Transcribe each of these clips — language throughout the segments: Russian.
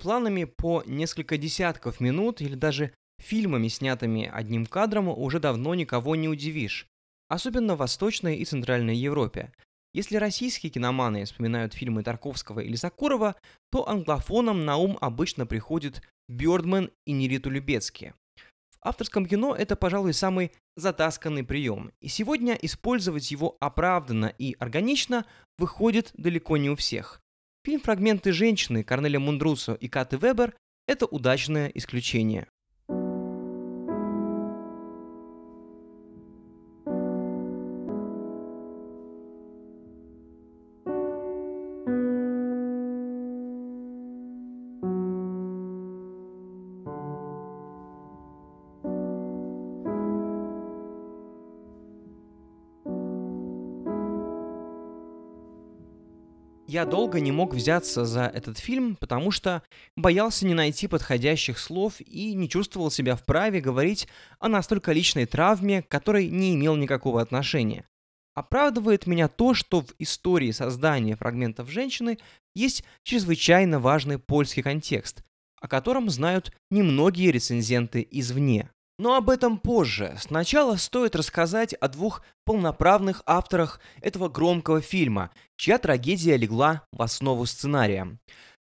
планами по несколько десятков минут или даже фильмами, снятыми одним кадром, уже давно никого не удивишь. Особенно в Восточной и Центральной Европе. Если российские киноманы вспоминают фильмы Тарковского или Сакурова, то англофонам на ум обычно приходит Бёрдман и Нериту Любецкие. В авторском кино это, пожалуй, самый затасканный прием, и сегодня использовать его оправданно и органично выходит далеко не у всех. Фильм «Фрагменты женщины» Корнеля Мундрусо и Каты Вебер – это удачное исключение. Я долго не мог взяться за этот фильм, потому что боялся не найти подходящих слов и не чувствовал себя вправе говорить о настолько личной травме, которой не имел никакого отношения. Оправдывает меня то, что в истории создания фрагментов женщины есть чрезвычайно важный польский контекст, о котором знают немногие рецензенты извне. Но об этом позже. Сначала стоит рассказать о двух полноправных авторах этого громкого фильма, чья трагедия легла в основу сценария.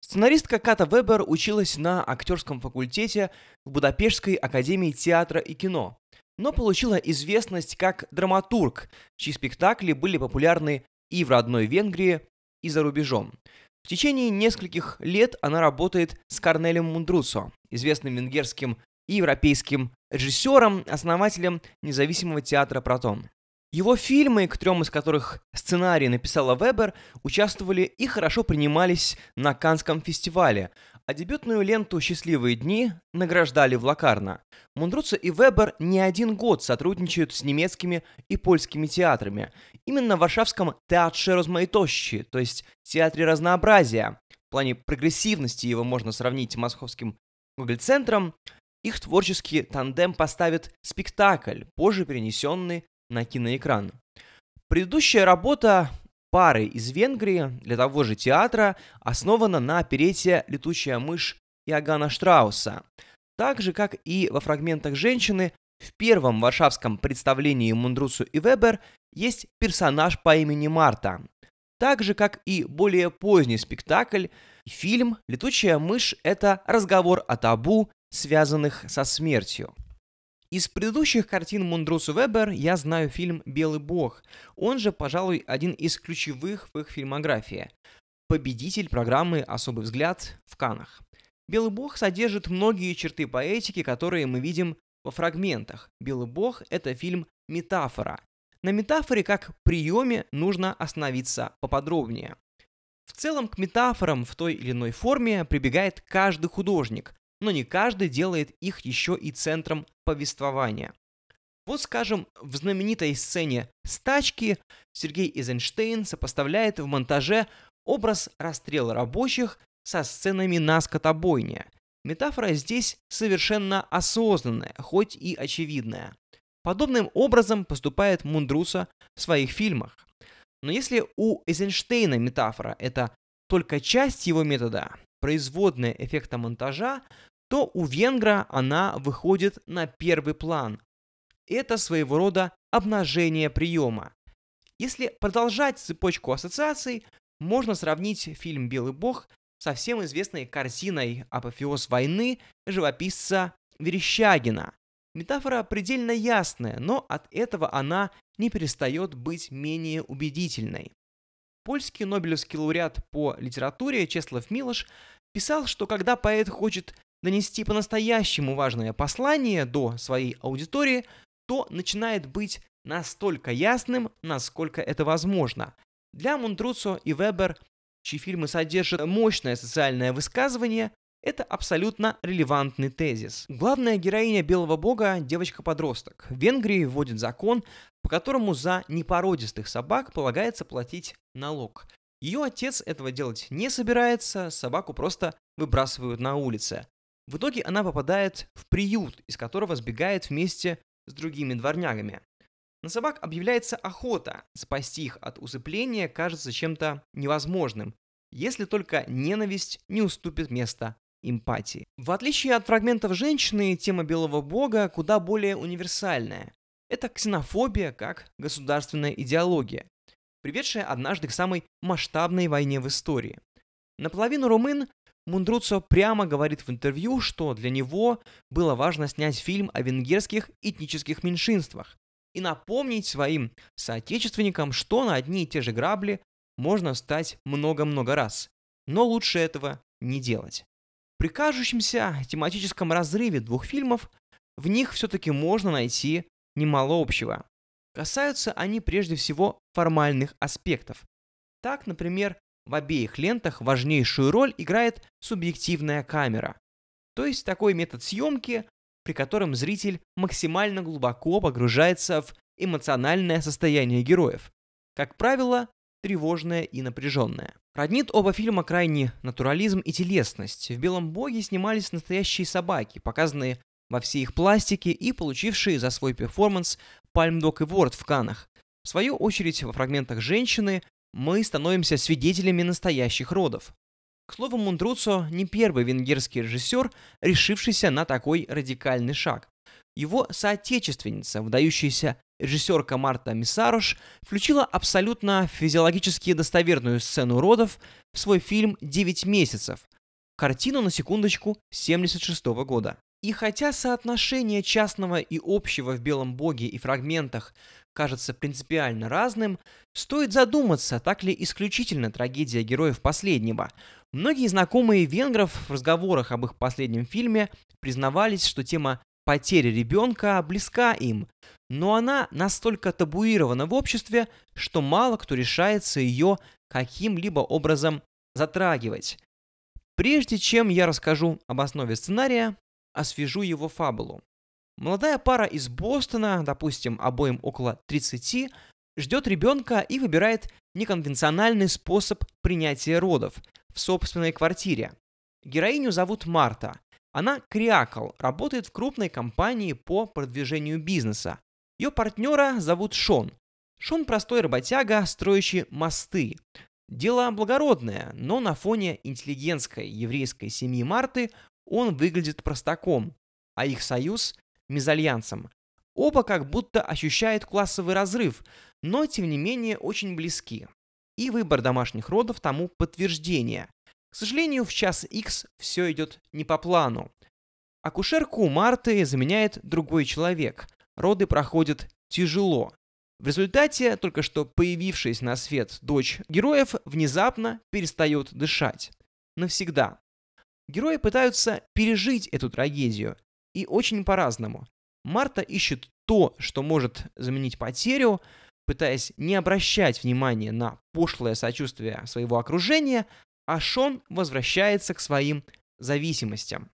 Сценаристка Ката Вебер училась на актерском факультете в Будапештской академии театра и кино, но получила известность как драматург, чьи спектакли были популярны и в родной Венгрии, и за рубежом. В течение нескольких лет она работает с Корнелем Мундрусо, известным венгерским и европейским режиссером, основателем независимого театра «Протон». Его фильмы, к трем из которых сценарий написала Вебер, участвовали и хорошо принимались на Канском фестивале, а дебютную ленту «Счастливые дни» награждали в Лакарно. Мундруцо и Вебер не один год сотрудничают с немецкими и польскими театрами. Именно в варшавском «Театре Розмаитощи», то есть «Театре разнообразия», в плане прогрессивности его можно сравнить с московским Гоголь-центром, их творческий тандем поставит спектакль, позже перенесенный на киноэкран. Предыдущая работа пары из Венгрии для того же театра основана на оперете «Летучая мышь» Иоганна Штрауса. Так же, как и во фрагментах «Женщины», в первом варшавском представлении Мундрусу и Вебер есть персонаж по имени Марта. Так же, как и более поздний спектакль, фильм «Летучая мышь» — это разговор о табу связанных со смертью. Из предыдущих картин Мундрусу Вебер я знаю фильм «Белый бог». Он же, пожалуй, один из ключевых в их фильмографии. Победитель программы «Особый взгляд» в Канах. «Белый бог» содержит многие черты поэтики, которые мы видим во фрагментах. «Белый бог» — это фильм «Метафора». На метафоре как приеме нужно остановиться поподробнее. В целом к метафорам в той или иной форме прибегает каждый художник, но не каждый делает их еще и центром повествования. Вот, скажем, в знаменитой сцене «Стачки» Сергей Эйзенштейн сопоставляет в монтаже образ расстрела рабочих со сценами на скотобойне. Метафора здесь совершенно осознанная, хоть и очевидная. Подобным образом поступает Мундруса в своих фильмах. Но если у Эйзенштейна метафора – это только часть его метода, производная эффекта монтажа, то у венгра она выходит на первый план. Это своего рода обнажение приема. Если продолжать цепочку ассоциаций, можно сравнить фильм «Белый бог» со всем известной картиной «Апофеоз войны» живописца Верещагина. Метафора предельно ясная, но от этого она не перестает быть менее убедительной. Польский нобелевский лауреат по литературе Чеслав Милош писал, что когда поэт хочет донести по-настоящему важное послание до своей аудитории, то начинает быть настолько ясным, насколько это возможно. Для Мунтруцо и Вебер, чьи фильмы содержат мощное социальное высказывание, это абсолютно релевантный тезис. Главная героиня Белого Бога – девочка-подросток. В Венгрии вводит закон, по которому за непородистых собак полагается платить налог. Ее отец этого делать не собирается, собаку просто выбрасывают на улице. В итоге она попадает в приют, из которого сбегает вместе с другими дворнягами. На собак объявляется охота. Спасти их от усыпления кажется чем-то невозможным, если только ненависть не уступит место эмпатии. В отличие от фрагментов женщины, тема белого бога куда более универсальная. Это ксенофобия как государственная идеология, приведшая однажды к самой масштабной войне в истории. Наполовину румын Мундруцо прямо говорит в интервью, что для него было важно снять фильм о венгерских этнических меньшинствах и напомнить своим соотечественникам, что на одни и те же грабли можно встать много-много раз. Но лучше этого не делать. При кажущемся тематическом разрыве двух фильмов в них все-таки можно найти немало общего. Касаются они прежде всего формальных аспектов. Так, например, в обеих лентах важнейшую роль играет субъективная камера, то есть такой метод съемки, при котором зритель максимально глубоко погружается в эмоциональное состояние героев. Как правило, тревожное и напряженное. Роднит оба фильма крайне натурализм и телесность. В «Белом боге» снимались настоящие собаки, показанные во всей их пластике и получившие за свой перформанс Пальмдок и Ворд в Канах. В свою очередь, во фрагментах «Женщины» мы становимся свидетелями настоящих родов. К слову, Мундруцо не первый венгерский режиссер, решившийся на такой радикальный шаг. Его соотечественница, выдающаяся режиссерка Марта Мисарош, включила абсолютно физиологически достоверную сцену родов в свой фильм «Девять месяцев», картину, на секундочку, 76 года. И хотя соотношение частного и общего в «Белом боге» и фрагментах кажется принципиально разным, стоит задуматься, так ли исключительно трагедия героев последнего. Многие знакомые венгров в разговорах об их последнем фильме признавались, что тема потери ребенка близка им, но она настолько табуирована в обществе, что мало кто решается ее каким-либо образом затрагивать. Прежде чем я расскажу об основе сценария, освежу его фабулу. Молодая пара из Бостона, допустим, обоим около 30, ждет ребенка и выбирает неконвенциональный способ принятия родов в собственной квартире. Героиню зовут Марта. Она криакл, работает в крупной компании по продвижению бизнеса. Ее партнера зовут Шон. Шон простой работяга, строящий мосты. Дело благородное, но на фоне интеллигентской еврейской семьи Марты он выглядит простаком, а их союз – мезальянсом. Оба как будто ощущают классовый разрыв, но тем не менее очень близки. И выбор домашних родов тому подтверждение. К сожалению, в час X все идет не по плану. Акушерку Марты заменяет другой человек. Роды проходят тяжело. В результате только что появившаяся на свет дочь героев внезапно перестает дышать. Навсегда. Герои пытаются пережить эту трагедию, и очень по-разному. Марта ищет то, что может заменить потерю, пытаясь не обращать внимания на пошлое сочувствие своего окружения, а Шон возвращается к своим зависимостям.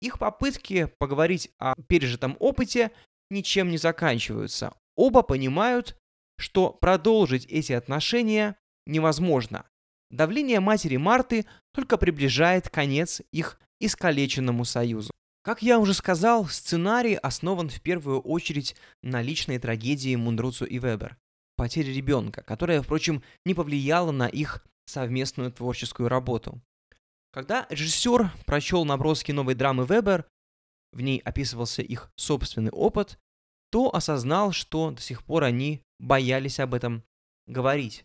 Их попытки поговорить о пережитом опыте ничем не заканчиваются. Оба понимают, что продолжить эти отношения невозможно. Давление матери Марты только приближает конец их искалеченному союзу. Как я уже сказал, сценарий основан в первую очередь на личной трагедии Мундруцу и Вебер. Потеря ребенка, которая, впрочем, не повлияла на их совместную творческую работу. Когда режиссер прочел наброски новой драмы Вебер, в ней описывался их собственный опыт, то осознал, что до сих пор они боялись об этом говорить.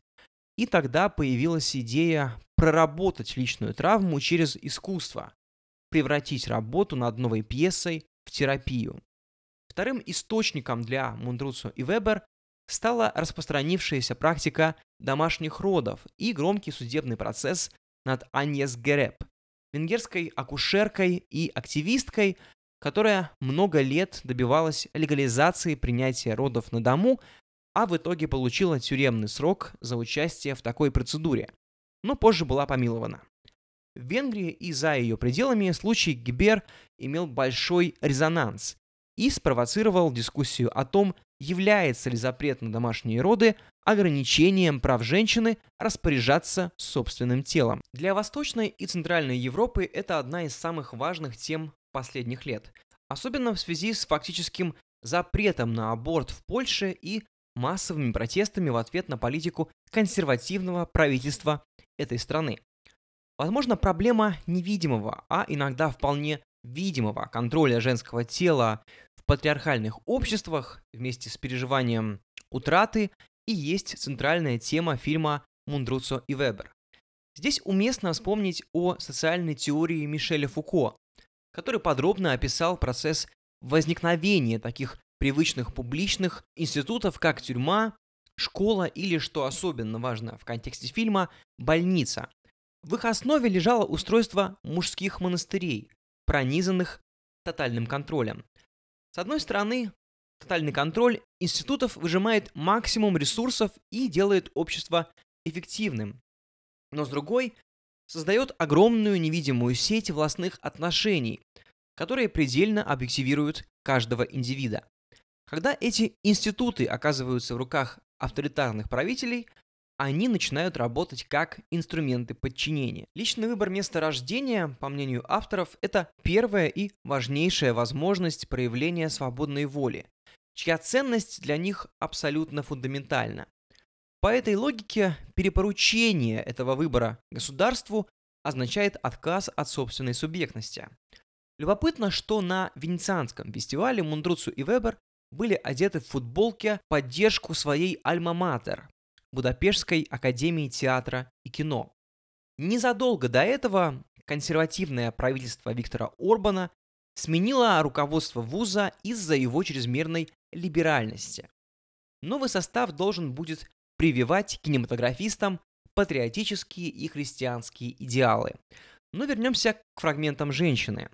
И тогда появилась идея проработать личную травму через искусство, превратить работу над новой пьесой в терапию. Вторым источником для Мундруцо и Вебер стала распространившаяся практика домашних родов и громкий судебный процесс над Аньес Гереп, венгерской акушеркой и активисткой, которая много лет добивалась легализации принятия родов на дому а в итоге получила тюремный срок за участие в такой процедуре, но позже была помилована. В Венгрии и за ее пределами случай Гибер имел большой резонанс и спровоцировал дискуссию о том, является ли запрет на домашние роды ограничением прав женщины распоряжаться собственным телом. Для Восточной и Центральной Европы это одна из самых важных тем последних лет, особенно в связи с фактическим запретом на аборт в Польше и массовыми протестами в ответ на политику консервативного правительства этой страны. Возможно, проблема невидимого, а иногда вполне видимого контроля женского тела в патриархальных обществах вместе с переживанием утраты и есть центральная тема фильма Мундруцо и Вебер. Здесь уместно вспомнить о социальной теории Мишеля Фуко, который подробно описал процесс возникновения таких привычных публичных институтов, как тюрьма, школа или, что особенно важно в контексте фильма, больница. В их основе лежало устройство мужских монастырей, пронизанных тотальным контролем. С одной стороны, тотальный контроль институтов выжимает максимум ресурсов и делает общество эффективным. Но с другой, создает огромную невидимую сеть властных отношений, которые предельно объективируют каждого индивида. Когда эти институты оказываются в руках авторитарных правителей, они начинают работать как инструменты подчинения. Личный выбор места рождения, по мнению авторов, это первая и важнейшая возможность проявления свободной воли, чья ценность для них абсолютно фундаментальна. По этой логике перепоручение этого выбора государству означает отказ от собственной субъектности. Любопытно, что на Венецианском фестивале Мундруцу и Вебер были одеты в футболке поддержку своей альма-матер – Будапештской академии театра и кино. Незадолго до этого консервативное правительство Виктора Орбана сменило руководство вуза из-за его чрезмерной либеральности. Новый состав должен будет прививать кинематографистам патриотические и христианские идеалы. Но вернемся к фрагментам женщины.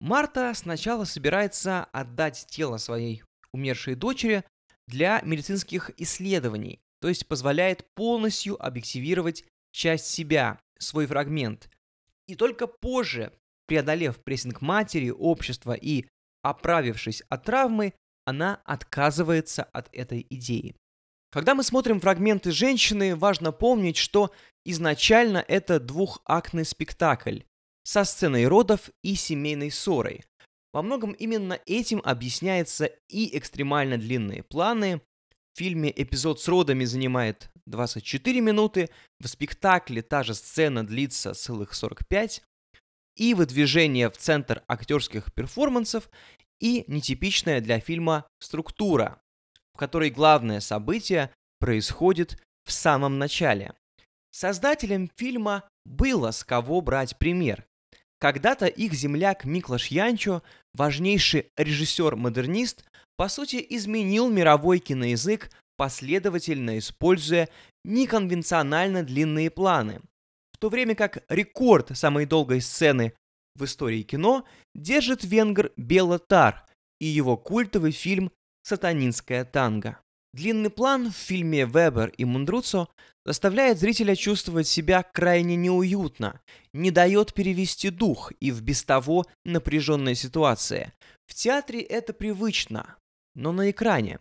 Марта сначала собирается отдать тело своей умершей дочери для медицинских исследований, то есть позволяет полностью объективировать часть себя, свой фрагмент. И только позже, преодолев прессинг матери, общества и оправившись от травмы, она отказывается от этой идеи. Когда мы смотрим фрагменты женщины, важно помнить, что изначально это двухактный спектакль со сценой родов и семейной ссорой, во многом именно этим объясняется и экстремально длинные планы. В фильме эпизод с родами занимает 24 минуты, в спектакле та же сцена длится целых 45, и выдвижение в центр актерских перформансов, и нетипичная для фильма структура, в которой главное событие происходит в самом начале. Создателям фильма было с кого брать пример. Когда-то их земляк Миклаш Янчо, важнейший режиссер-модернист, по сути изменил мировой киноязык, последовательно используя неконвенционально длинные планы. В то время как рекорд самой долгой сцены в истории кино держит венгр Бела Тар и его культовый фильм «Сатанинская танго». Длинный план в фильме «Вебер и Мундруцо» заставляет зрителя чувствовать себя крайне неуютно, не дает перевести дух и в без того напряженной ситуации. В театре это привычно, но на экране.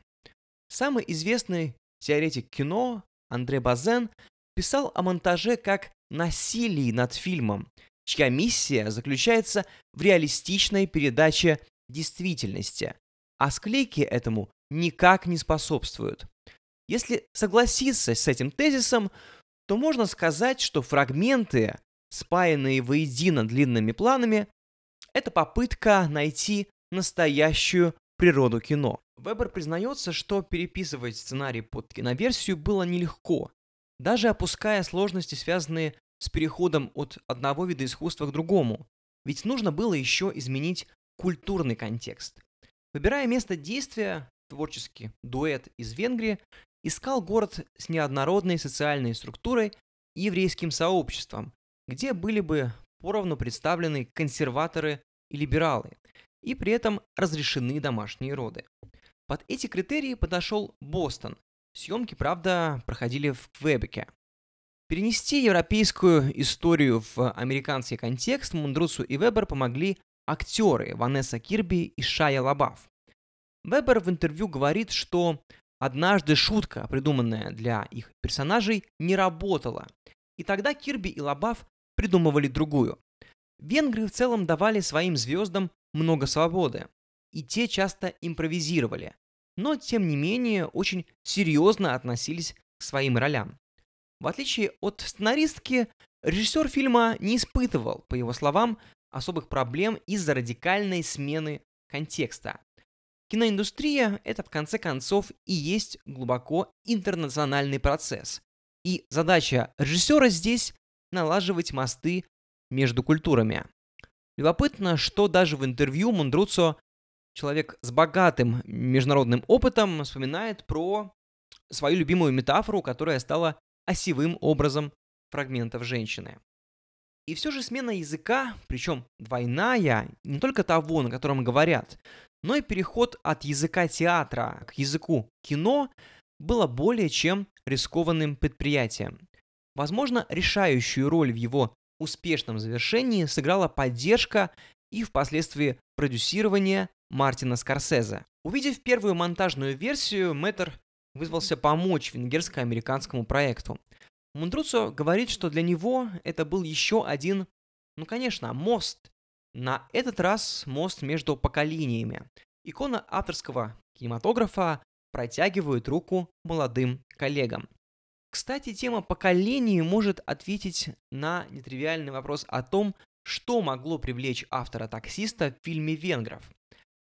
Самый известный теоретик кино Андре Базен писал о монтаже как насилии над фильмом, чья миссия заключается в реалистичной передаче действительности, а склейки этому никак не способствуют. Если согласиться с этим тезисом, то можно сказать, что фрагменты, спаянные воедино длинными планами, это попытка найти настоящую природу кино. Вебер признается, что переписывать сценарий под киноверсию было нелегко, даже опуская сложности, связанные с переходом от одного вида искусства к другому, ведь нужно было еще изменить культурный контекст. Выбирая место действия, творческий дуэт из Венгрии искал город с неоднородной социальной структурой и еврейским сообществом, где были бы поровну представлены консерваторы и либералы, и при этом разрешены домашние роды. Под эти критерии подошел Бостон. Съемки, правда, проходили в Квебеке. Перенести европейскую историю в американский контекст Мундрусу и Вебер помогли актеры Ванесса Кирби и Шая Лабаф. Вебер в интервью говорит, что Однажды шутка, придуманная для их персонажей, не работала, и тогда Кирби и Лабаф придумывали другую. Венгры в целом давали своим звездам много свободы, и те часто импровизировали, но тем не менее очень серьезно относились к своим ролям. В отличие от сценаристки, Режиссер фильма не испытывал, по его словам, особых проблем из-за радикальной смены контекста. Киноиндустрия — это в конце концов и есть глубоко интернациональный процесс. И задача режиссера здесь — налаживать мосты между культурами. Любопытно, что даже в интервью Мундруцо, человек с богатым международным опытом, вспоминает про свою любимую метафору, которая стала осевым образом фрагментов женщины. И все же смена языка, причем двойная, не только того, на котором говорят, но и переход от языка театра к языку кино было более чем рискованным предприятием. Возможно, решающую роль в его успешном завершении сыграла поддержка и впоследствии продюсирование Мартина Скорсезе. Увидев первую монтажную версию, Мэттер вызвался помочь венгерско-американскому проекту. Мундруцо говорит, что для него это был еще один, ну конечно, мост. На этот раз мост между поколениями. Икона авторского кинематографа протягивает руку молодым коллегам. Кстати, тема поколений может ответить на нетривиальный вопрос о том, что могло привлечь автора-таксиста в фильме «Венгров».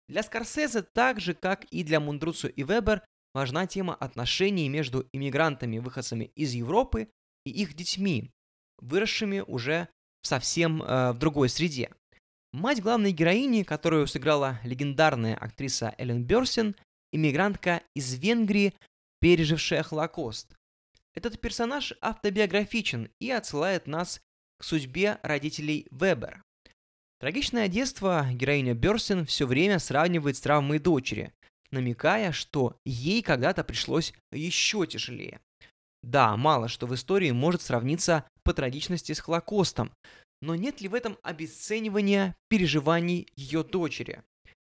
Для Скорсезе, так же как и для Мундруцу и Вебер, важна тема отношений между иммигрантами-выходцами из Европы и их детьми, выросшими уже совсем э, в другой среде. Мать главной героини, которую сыграла легендарная актриса Эллен Берсин, иммигрантка из Венгрии, пережившая Холокост. Этот персонаж автобиографичен и отсылает нас к судьбе родителей Вебер. Трагичное детство героиня Берсин все время сравнивает с травмой дочери, намекая, что ей когда-то пришлось еще тяжелее. Да, мало что в истории может сравниться по трагичности с Холокостом, но нет ли в этом обесценивания переживаний ее дочери?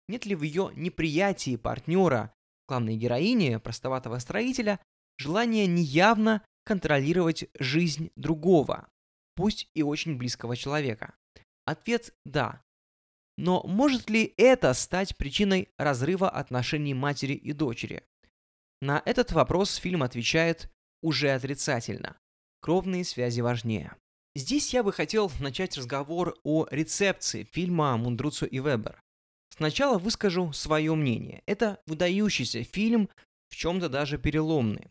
Нет ли в ее неприятии партнера, главной героини, простоватого строителя, желания неявно контролировать жизнь другого, пусть и очень близкого человека? Ответ – да. Но может ли это стать причиной разрыва отношений матери и дочери? На этот вопрос фильм отвечает уже отрицательно. Кровные связи важнее. Здесь я бы хотел начать разговор о рецепции фильма Мундруцу и Вебер. Сначала выскажу свое мнение. Это выдающийся фильм, в чем-то даже переломный.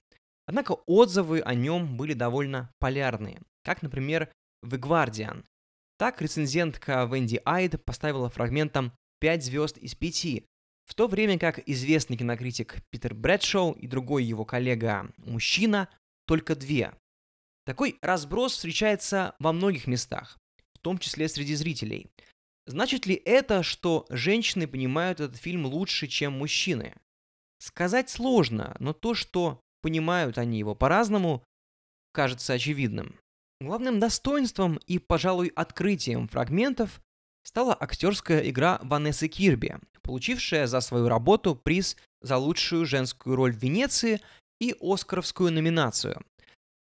Однако отзывы о нем были довольно полярные, как, например, в Guardian. Так рецензентка Венди Айд поставила фрагментам 5 звезд из 5, в то время как известный кинокритик Питер Брэдшоу и другой его коллега-мужчина только две. Такой разброс встречается во многих местах, в том числе среди зрителей. Значит ли это, что женщины понимают этот фильм лучше, чем мужчины? Сказать сложно, но то, что понимают они его по-разному, кажется очевидным. Главным достоинством и, пожалуй, открытием фрагментов стала актерская игра Ванессы Кирби, получившая за свою работу приз за лучшую женскую роль в Венеции и Оскаровскую номинацию.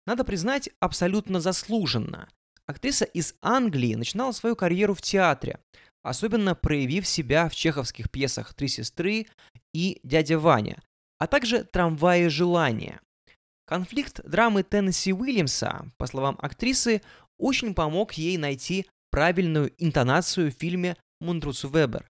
Надо признать, абсолютно заслуженно. Актриса из Англии начинала свою карьеру в театре, особенно проявив себя в чеховских пьесах «Три сестры» и «Дядя Ваня», а также «Трамваи желания». Конфликт драмы Теннесси Уильямса, по словам актрисы, очень помог ей найти правильную интонацию в фильме Мундруцу Вебер.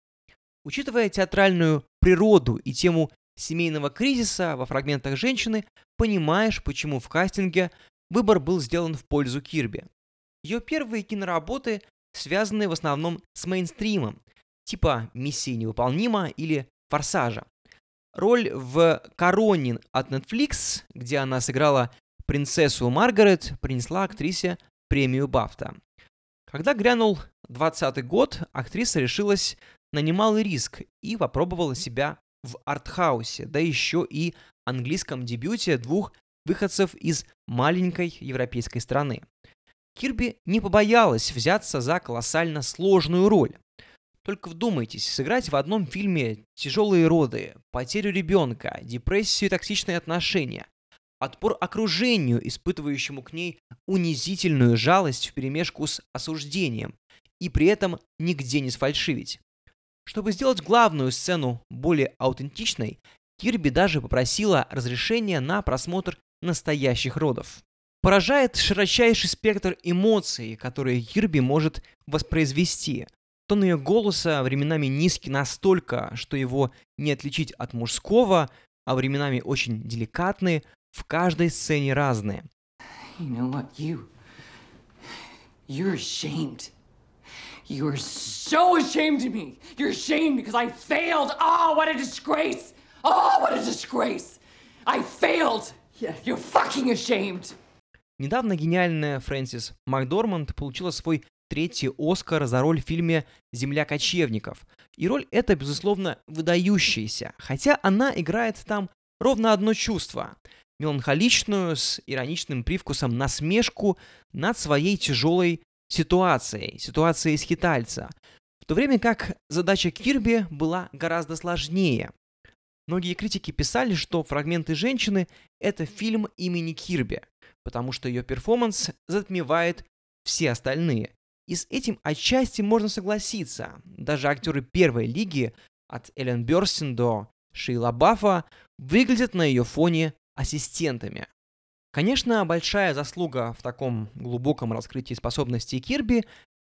Учитывая театральную природу и тему семейного кризиса во фрагментах женщины, понимаешь, почему в кастинге выбор был сделан в пользу Кирби. Ее первые киноработы связаны в основном с мейнстримом, типа «Миссия невыполнима» или «Форсажа». Роль в «Короне» от Netflix, где она сыграла принцессу Маргарет, принесла актрисе премию Бафта. Когда грянул 20 год, актриса решилась на немалый риск и попробовала себя в артхаусе, да еще и английском дебюте двух выходцев из маленькой европейской страны. Кирби не побоялась взяться за колоссально сложную роль. Только вдумайтесь, сыграть в одном фильме тяжелые роды, потерю ребенка, депрессию и токсичные отношения, отпор окружению, испытывающему к ней унизительную жалость вперемешку с осуждением, и при этом нигде не сфальшивить. Чтобы сделать главную сцену более аутентичной, Кирби даже попросила разрешения на просмотр настоящих родов. Поражает широчайший спектр эмоций, которые Кирби может воспроизвести. Тон ее голоса временами низкий настолько, что его не отличить от мужского, а временами очень деликатный, в каждой сцене разные. You know what? You. You're ashamed. You're so ashamed of me. You're ashamed because I failed. Oh, what a disgrace. Oh, what a disgrace. I failed. You're. Недавно гениальная Фрэнсис Макдорманд получила свой третий Оскар за роль в фильме «Земля кочевников». И роль эта, безусловно, выдающаяся, хотя она играет там ровно одно чувство – меланхоличную, с ироничным привкусом насмешку над своей тяжелой ситуацией, ситуацией скитальца, в то время как задача Кирби была гораздо сложнее. Многие критики писали, что «Фрагменты женщины» — это фильм имени Кирби, потому что ее перформанс затмевает все остальные. И с этим отчасти можно согласиться. Даже актеры первой лиги, от Эллен Бёрстин до Шейла Баффа, выглядят на ее фоне ассистентами. Конечно, большая заслуга в таком глубоком раскрытии способностей Кирби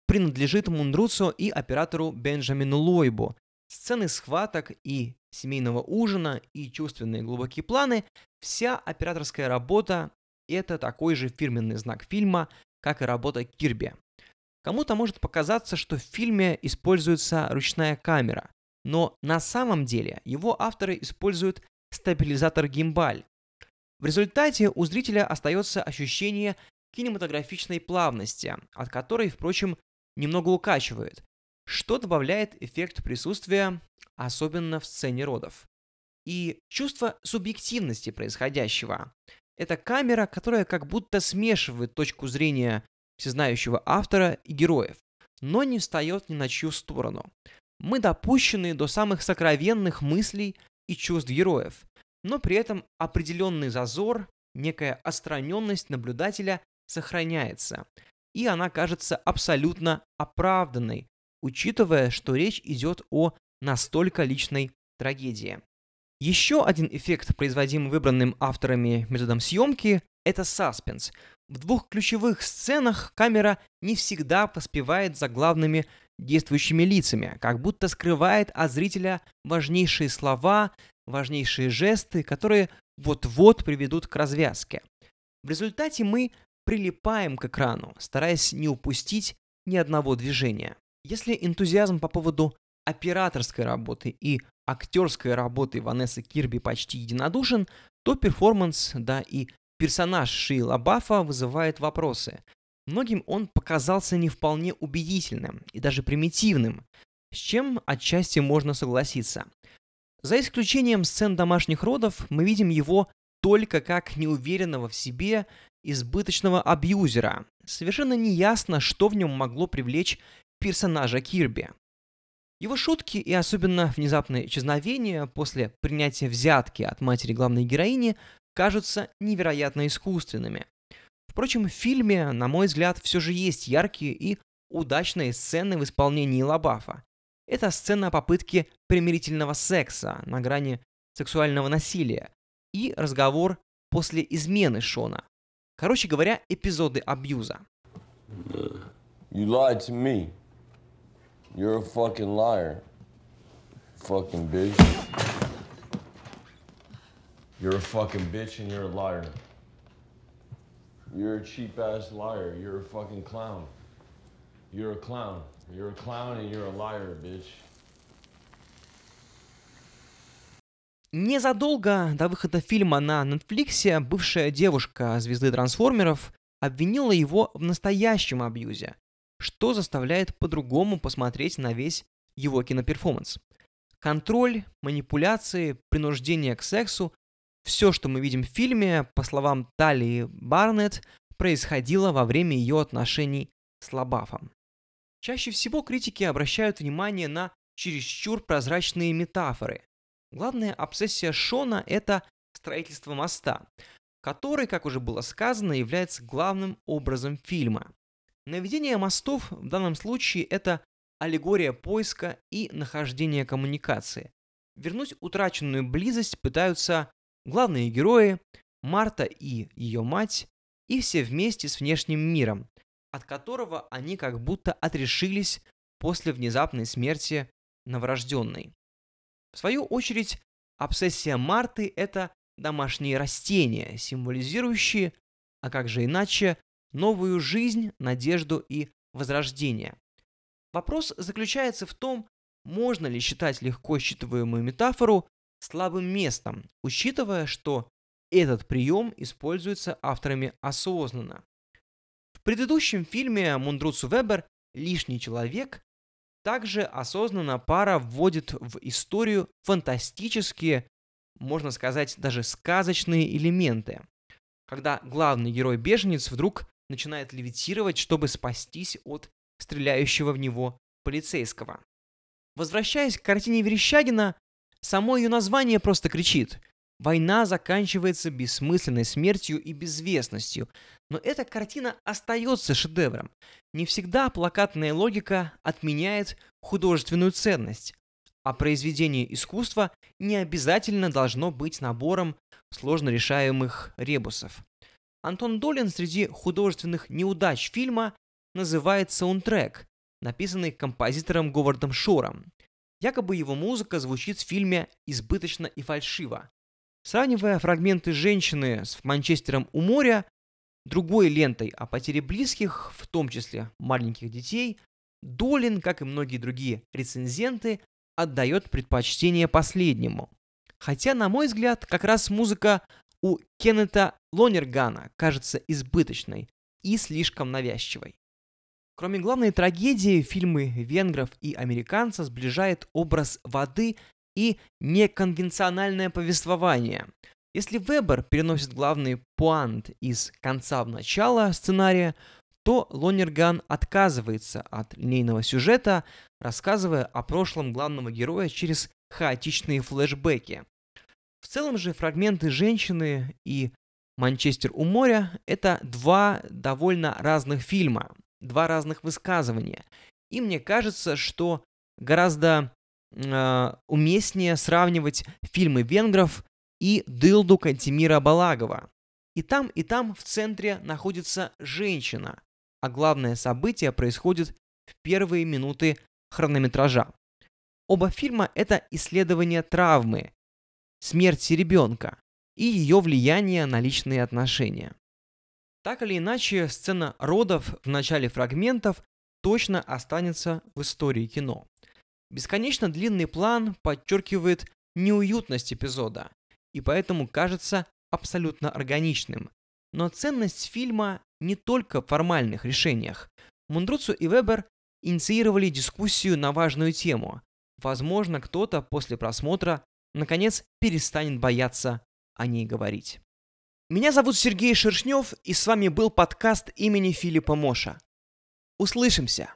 принадлежит Мундруцу и оператору Бенджамину Лойбу. Сцены схваток и семейного ужина и чувственные глубокие планы – вся операторская работа – это такой же фирменный знак фильма, как и работа Кирби. Кому-то может показаться, что в фильме используется ручная камера, но на самом деле его авторы используют стабилизатор гимбаль. В результате у зрителя остается ощущение кинематографичной плавности, от которой, впрочем, немного укачивает, что добавляет эффект присутствия, особенно в сцене родов. И чувство субъективности происходящего. Это камера, которая как будто смешивает точку зрения всезнающего автора и героев, но не встает ни на чью сторону. Мы допущены до самых сокровенных мыслей и чувств героев, но при этом определенный зазор, некая остраненность наблюдателя сохраняется, и она кажется абсолютно оправданной, учитывая, что речь идет о настолько личной трагедии. Еще один эффект, производимый выбранным авторами методом съемки, это саспенс. В двух ключевых сценах камера не всегда поспевает за главными действующими лицами, как будто скрывает от зрителя важнейшие слова, важнейшие жесты, которые вот-вот приведут к развязке. В результате мы прилипаем к экрану, стараясь не упустить ни одного движения. Если энтузиазм по поводу операторской работы и актерской работы Ванессы Кирби почти единодушен, то перформанс, да и персонаж Ши Лабафа вызывает вопросы. Многим он показался не вполне убедительным и даже примитивным, с чем отчасти можно согласиться. За исключением сцен домашних родов, мы видим его только как неуверенного в себе, избыточного абьюзера. Совершенно неясно, что в нем могло привлечь персонажа Кирби. Его шутки и особенно внезапное исчезновение после принятия взятки от матери главной героини кажутся невероятно искусственными. Впрочем, в фильме, на мой взгляд, все же есть яркие и удачные сцены в исполнении Лабафа. Это сцена попытки примирительного секса на грани сексуального насилия и разговор после измены Шона. Короче говоря, эпизоды абьюза. You lied to me. You're a fucking liar. Fucking bitch. You're a fucking bitch and you're a liar. You're a cheap ass liar. You're a fucking clown. You're a clown. You're a clown and you're a liar, bitch. Незадолго до выхода фильма на Netflix бывшая девушка звезды трансформеров обвинила его в настоящем абьюзе, что заставляет по-другому посмотреть на весь его киноперформанс. Контроль, манипуляции, принуждение к сексу – все, что мы видим в фильме, по словам Талии Барнетт, происходило во время ее отношений с Лабафом. Чаще всего критики обращают внимание на чересчур прозрачные метафоры. Главная обсессия Шона – это строительство моста, который, как уже было сказано, является главным образом фильма. Наведение мостов в данном случае – это аллегория поиска и нахождения коммуникации. Вернуть утраченную близость пытаются главные герои, Марта и ее мать, и все вместе с внешним миром, от которого они как будто отрешились после внезапной смерти новорожденной. В свою очередь, обсессия Марты – это домашние растения, символизирующие, а как же иначе, новую жизнь, надежду и возрождение. Вопрос заключается в том, можно ли считать легко считываемую метафору слабым местом, учитывая, что этот прием используется авторами осознанно. В предыдущем фильме Мундруцу Вебер «Лишний человек» также осознанно пара вводит в историю фантастические, можно сказать, даже сказочные элементы. Когда главный герой-беженец вдруг начинает левитировать, чтобы спастись от стреляющего в него полицейского. Возвращаясь к картине Верещагина, само ее название просто кричит. Война заканчивается бессмысленной смертью и безвестностью, но эта картина остается шедевром. Не всегда плакатная логика отменяет художественную ценность, а произведение искусства не обязательно должно быть набором сложно решаемых ребусов. Антон Долин среди художественных неудач фильма называет саундтрек, написанный композитором Говардом Шором. Якобы его музыка звучит в фильме избыточно и фальшиво. Сравнивая фрагменты женщины с Манчестером у моря, другой лентой о потере близких, в том числе маленьких детей, Долин, как и многие другие рецензенты, отдает предпочтение последнему. Хотя, на мой взгляд, как раз музыка у Кеннета Лонергана кажется избыточной и слишком навязчивой. Кроме главной трагедии, фильмы венгров и американцев сближает образ воды и неконвенциональное повествование. Если Вебер переносит главный пуант из конца в начало сценария, то Лонерган отказывается от линейного сюжета, рассказывая о прошлом главного героя через хаотичные флешбеки. В целом же фрагменты «Женщины» и «Манчестер у моря» — это два довольно разных фильма, два разных высказывания. И мне кажется, что гораздо э, уместнее сравнивать фильмы венгров и «Дылду» Кантимира Балагова. И там, и там в центре находится женщина, а главное событие происходит в первые минуты хронометража. Оба фильма — это исследование травмы, смерти ребенка и ее влияние на личные отношения. Так или иначе, сцена родов в начале фрагментов точно останется в истории кино. Бесконечно длинный план подчеркивает неуютность эпизода и поэтому кажется абсолютно органичным. Но ценность фильма не только в формальных решениях. Мундруцу и Вебер инициировали дискуссию на важную тему. Возможно, кто-то после просмотра наконец перестанет бояться о ней говорить. Меня зовут Сергей Шершнев, и с вами был подкаст имени Филиппа Моша. Услышимся!